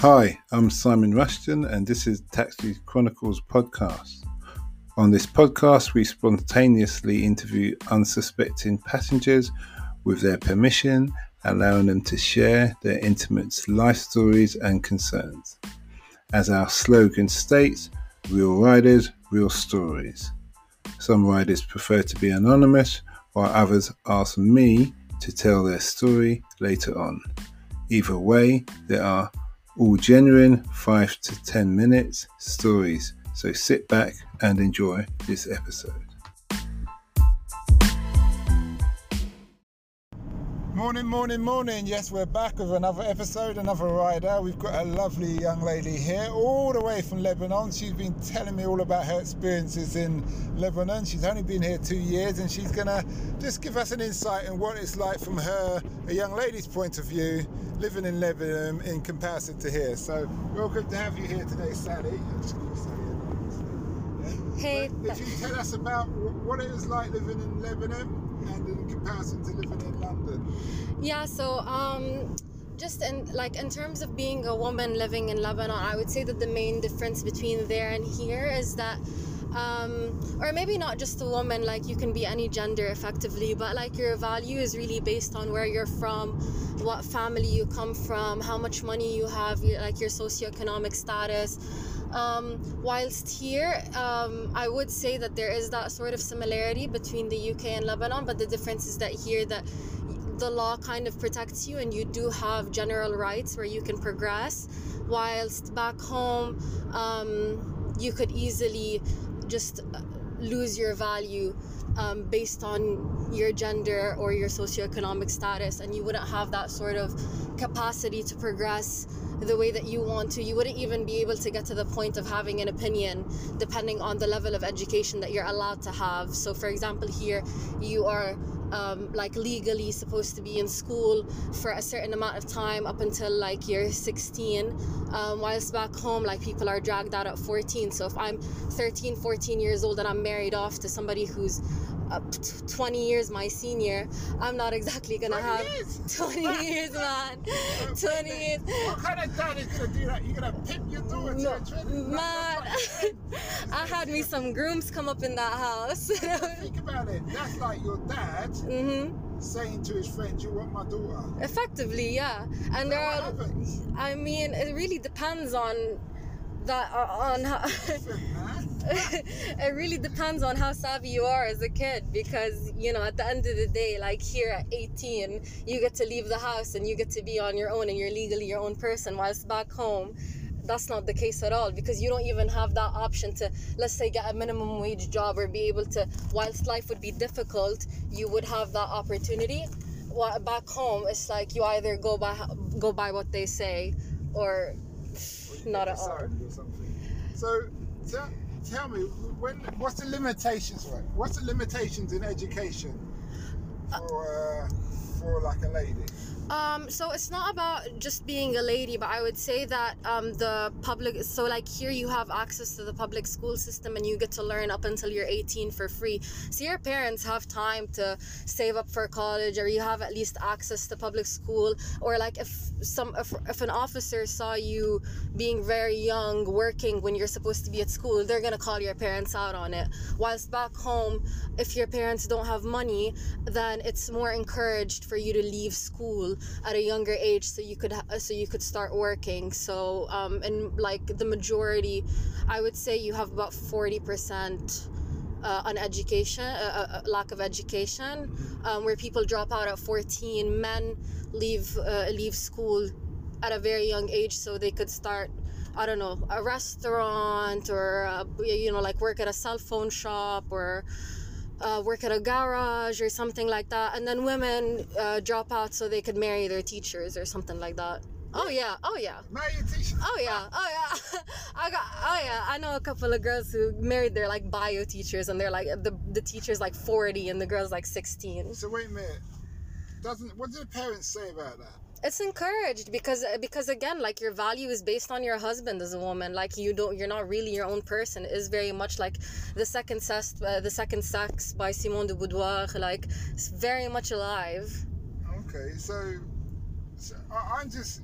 Hi, I'm Simon Rushton, and this is Taxi Chronicles podcast. On this podcast, we spontaneously interview unsuspecting passengers with their permission, allowing them to share their intimate life stories and concerns. As our slogan states, real riders, real stories. Some riders prefer to be anonymous, while others ask me to tell their story later on. Either way, there are all genuine 5 to 10 minutes stories. So sit back and enjoy this episode. Morning, morning, morning. Yes, we're back with another episode, another rider. We've got a lovely young lady here, all the way from Lebanon. She's been telling me all about her experiences in Lebanon. She's only been here two years and she's going to just give us an insight on what it's like from her, a young lady's point of view, living in Lebanon in comparison to here. So, welcome to have you here today, Sally. Hey. But if you tell us about what it is like living in Lebanon and in comparison to living in London. Yeah, so um just in like in terms of being a woman living in Lebanon, I would say that the main difference between there and here is that um, or maybe not just a woman like you can be any gender effectively but like your value is really based on where you're from what family you come from how much money you have like your socioeconomic status um, whilst here, um, I would say that there is that sort of similarity between the UK and Lebanon, but the difference is that here that the law kind of protects you and you do have general rights where you can progress, whilst back home, um, you could easily just uh, lose your value um, based on your gender or your socioeconomic status, and you wouldn't have that sort of capacity to progress the way that you want to. You wouldn't even be able to get to the point of having an opinion depending on the level of education that you're allowed to have. So, for example, here you are um, like legally supposed to be in school for a certain amount of time up until like you're 16 um, whilst back home like people are dragged out at 14 so if i'm 13 14 years old and i'm married off to somebody who's uh, 20 years my senior, I'm not exactly gonna 20 have years. 20 years, man. 20 years. What kind of dad is gonna do that? You're gonna pimp your daughter to No, a training? man, I had me some grooms come up in that house. Think about it. That's like your dad hmm saying to his friend, "You want my daughter?" Effectively, yeah. And there are? I mean, it really depends on that uh, on how. It really depends on how savvy you are as a kid because you know at the end of the day like here at 18 you get to leave the house and you get to be on your own and you're legally your own person whilst back home that's not the case at all because you don't even have that option to let's say get a minimum wage job or be able to whilst life would be difficult you would have that opportunity While back home it's like you either go by go by what they say or not at all something. So, tell, me, when what's the limitations? Right? What's the limitations in education for uh, for like a lady? Um, so it's not about just being a lady, but I would say that um, the public. So like here, you have access to the public school system, and you get to learn up until you're 18 for free. So your parents have time to save up for college, or you have at least access to public school. Or like if some if, if an officer saw you being very young working when you're supposed to be at school, they're gonna call your parents out on it. Whilst back home, if your parents don't have money, then it's more encouraged for you to leave school at a younger age so you could ha- so you could start working. So um and like the majority i would say you have about 40% uh, on education uh, uh, lack of education um, where people drop out at 14 men leave uh, leave school at a very young age so they could start i don't know a restaurant or uh, you know like work at a cell phone shop or uh, work at a garage or something like that. And then women uh, drop out so they could marry their teachers or something like that. Oh yeah, oh yeah. Marry a teacher. Oh yeah, oh yeah. I got oh yeah. I know a couple of girls who married their like bio teachers and they're like the the teacher's like 40 and the girl's like 16. So wait a minute. Doesn't what do the parents say about that? It's encouraged because because again like your value is based on your husband as a woman. Like you don't you're not really your own person. It is very much like the second sex uh, the second sex by Simone de Beauvoir like it's very much alive. Okay, so, so I, I'm just.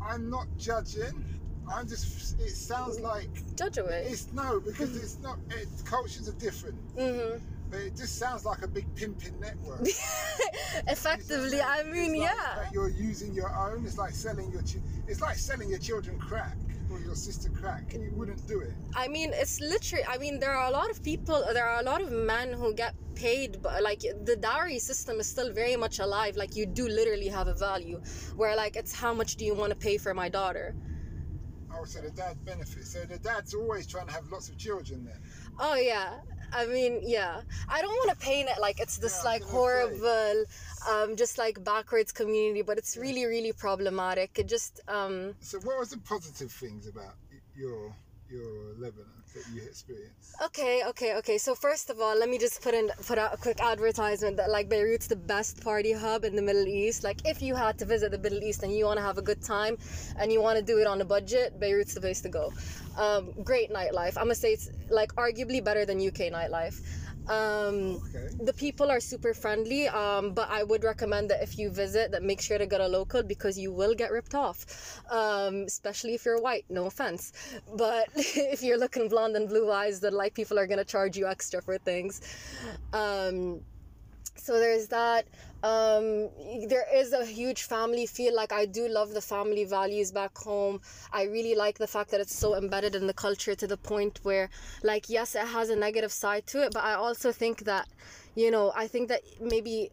I'm not judging. I'm just. It sounds like Judge away. it's no because it's not. It, cultures are different, hmm but it just sounds like a big pimping network. Effectively, I mean, like yeah. that you're using your own. It's like selling your. Chi- it's like selling your children crack or your sister crack. And you wouldn't do it. I mean, it's literally. I mean, there are a lot of people. There are a lot of men who get paid, but like the dowry system is still very much alive. Like you do literally have a value, where like it's how much do you want to pay for my daughter? Oh, so the dad benefits. So the dad's always trying to have lots of children then. Oh yeah. I mean, yeah. I don't want to paint it like it's this Yeah, like horrible, um, just like backwards community, but it's really, really problematic. It just, um, So what was the positive things about your your Lebanon that you experienced? Okay, okay, okay. So first of all, let me just put in put out a quick advertisement that like Beirut's the best party hub in the Middle East. Like if you had to visit the Middle East and you want to have a good time and you want to do it on a budget, Beirut's the place to go. Um, great nightlife. I'm gonna say it's like arguably better than UK nightlife. Um, Okay. the people are super friendly um, but i would recommend that if you visit that make sure to get a local because you will get ripped off. Um, especially if you're white no offense. But if you're looking blonde and blue eyes then like people are gonna charge you extra for things. Um, so there's that um there is a huge family feel like i do love the family values back home. I really like the fact that it's so embedded in the culture to the point where like yes it has a negative side to it but i also think that you know i think that maybe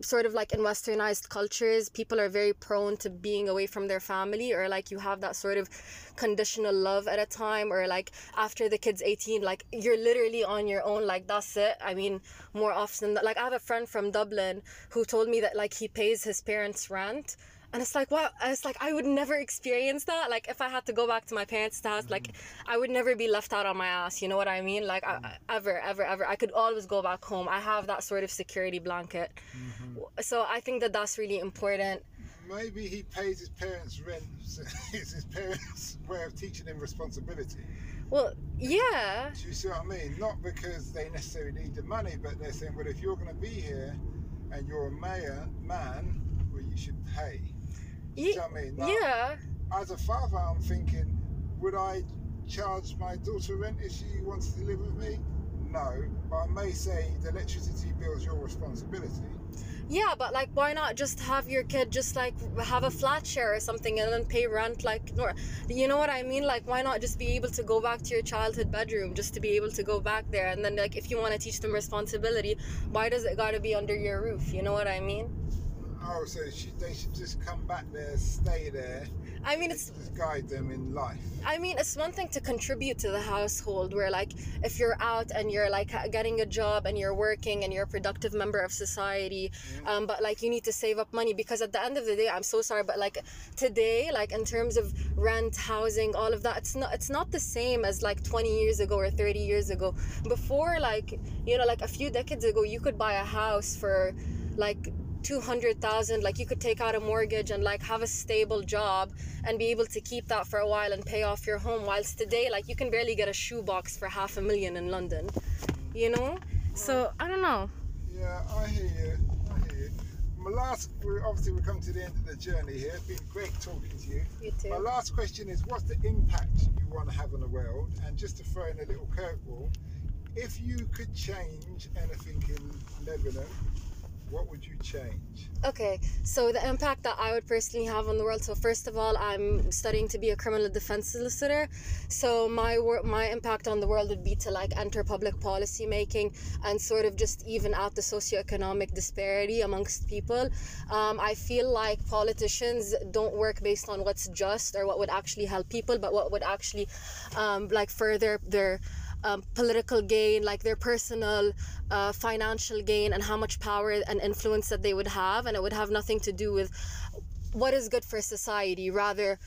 sort of like in westernized cultures people are very prone to being away from their family or like you have that sort of conditional love at a time or like after the kid's 18 like you're literally on your own like that's it. I mean more often than like i have a friend from dublin who told me that like he pays his parents rent. And it's like wow it's like i would never experience that. Like if i had to go back to my parents house like mm-hmm. i would never be left out on my ass you know what i mean? Like I, mm-hmm. I- ever ever ever. I could always go back home. I have that sort of security blanket. Mm-hmm. So i think that that's really important. Maybe he pays his parents' rent. So it's his parents' way of teaching him responsibility. well yeah. Do you see what I mean? Not because they necessarily need the money, but they're saying, well, if you're going to be here and you're a mayor, man, well, you should pay. You what I mean? Now, yeah As a father, I'm thinking, would I charge my daughter rent if she wants to live with me? No, but I may say the electricity bill is your responsibility. Yeah, but like, why not just have your kid just like have a flat share or something and then pay rent like, you know what I mean? Like, why not just be able to go back to your childhood bedroom just to be able to go back there? And then, like, if you want to teach them responsibility, why does it got to be under your roof? You know what I mean? Oh, so she, they should just come back there, stay there, I mean, it's just guide them in life. I mean, it's one thing to contribute to the household where, like, if you're out and you're like getting a job and you're working and you're a productive member of society, um, but like you need to save up money because at the end of the day, I'm so sorry, but like today, like in terms of rent, housing, all of that, it's not it's not the same as like 20 years ago or 30 years ago. Before, like you know, like a few decades ago, you could buy a house for like 200,000 like you could take out a mortgage and like have a stable job and be able to keep that for a while and pay off your home whilst today like you can barely get a shoebox for half a million in London you know so I don't know Yeah, I hear you. I hear you. My last, we're obviously we're coming to the end of the journey here. It's been great talking to you. you too My last question is, what's the impact you want to have on the world? And just to throw in a little curveball, if you could change anything in Lebanon, what would you change? Okay, so the impact that I would personally have on the world. So first of all, I'm studying to be a criminal defense solicitor. So my wor- my impact on the world would be to like enter public policy making and sort of just even out the socioeconomic disparity amongst people. Um, I feel like politicians don't work based on what's just or what would actually help people, but what would actually um, like further their um, political gain, like their personal uh, financial gain, and how much power and influence that they would have, and it would have nothing to do with what is good for society, rather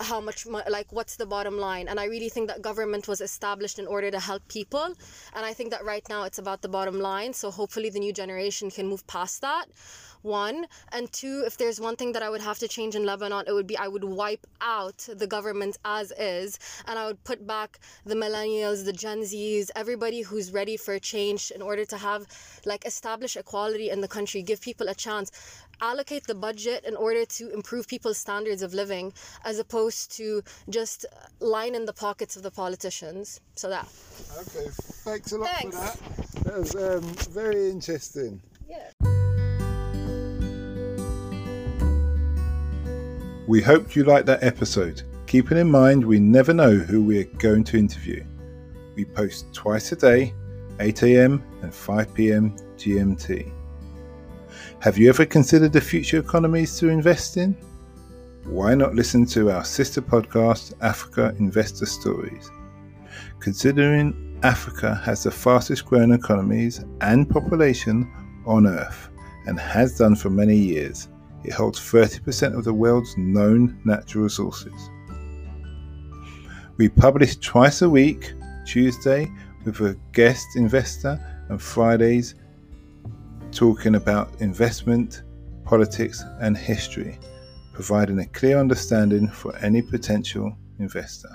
how much like what's the bottom line. And i really think that government was established in order to help people and i think that right now it's about the bottom line so hopefully the new generation can move past that one. And two, if there's one thing that I would have to change in Lebanon, it would be I would wipe out the government as is and I would put back the millennials, the Gen Zs, everybody who's ready for change in order to have like establish equality in the country, give people a chance allocate the budget in order to improve people's standards of living as opposed to just line in the pockets of the politicians so that Okay, thanks a lot Thanks. for that. That was um, very interesting. yeah We hope you liked that episode. Keeping in mind, we never know who we're going to interview. We post twice a day, 8am and 5pm GMT. Have you ever considered the future economies to invest in? Why not listen to our sister podcast, Africa Investor Stories? Considering Africa has the fastest growing economies and population on Earth and has done for many years, it holds 30% of the world's known natural resources. We publish twice a week, Tuesday with a guest investor, and Fridays talking about investment, politics, and history, providing a clear understanding for any potential investor.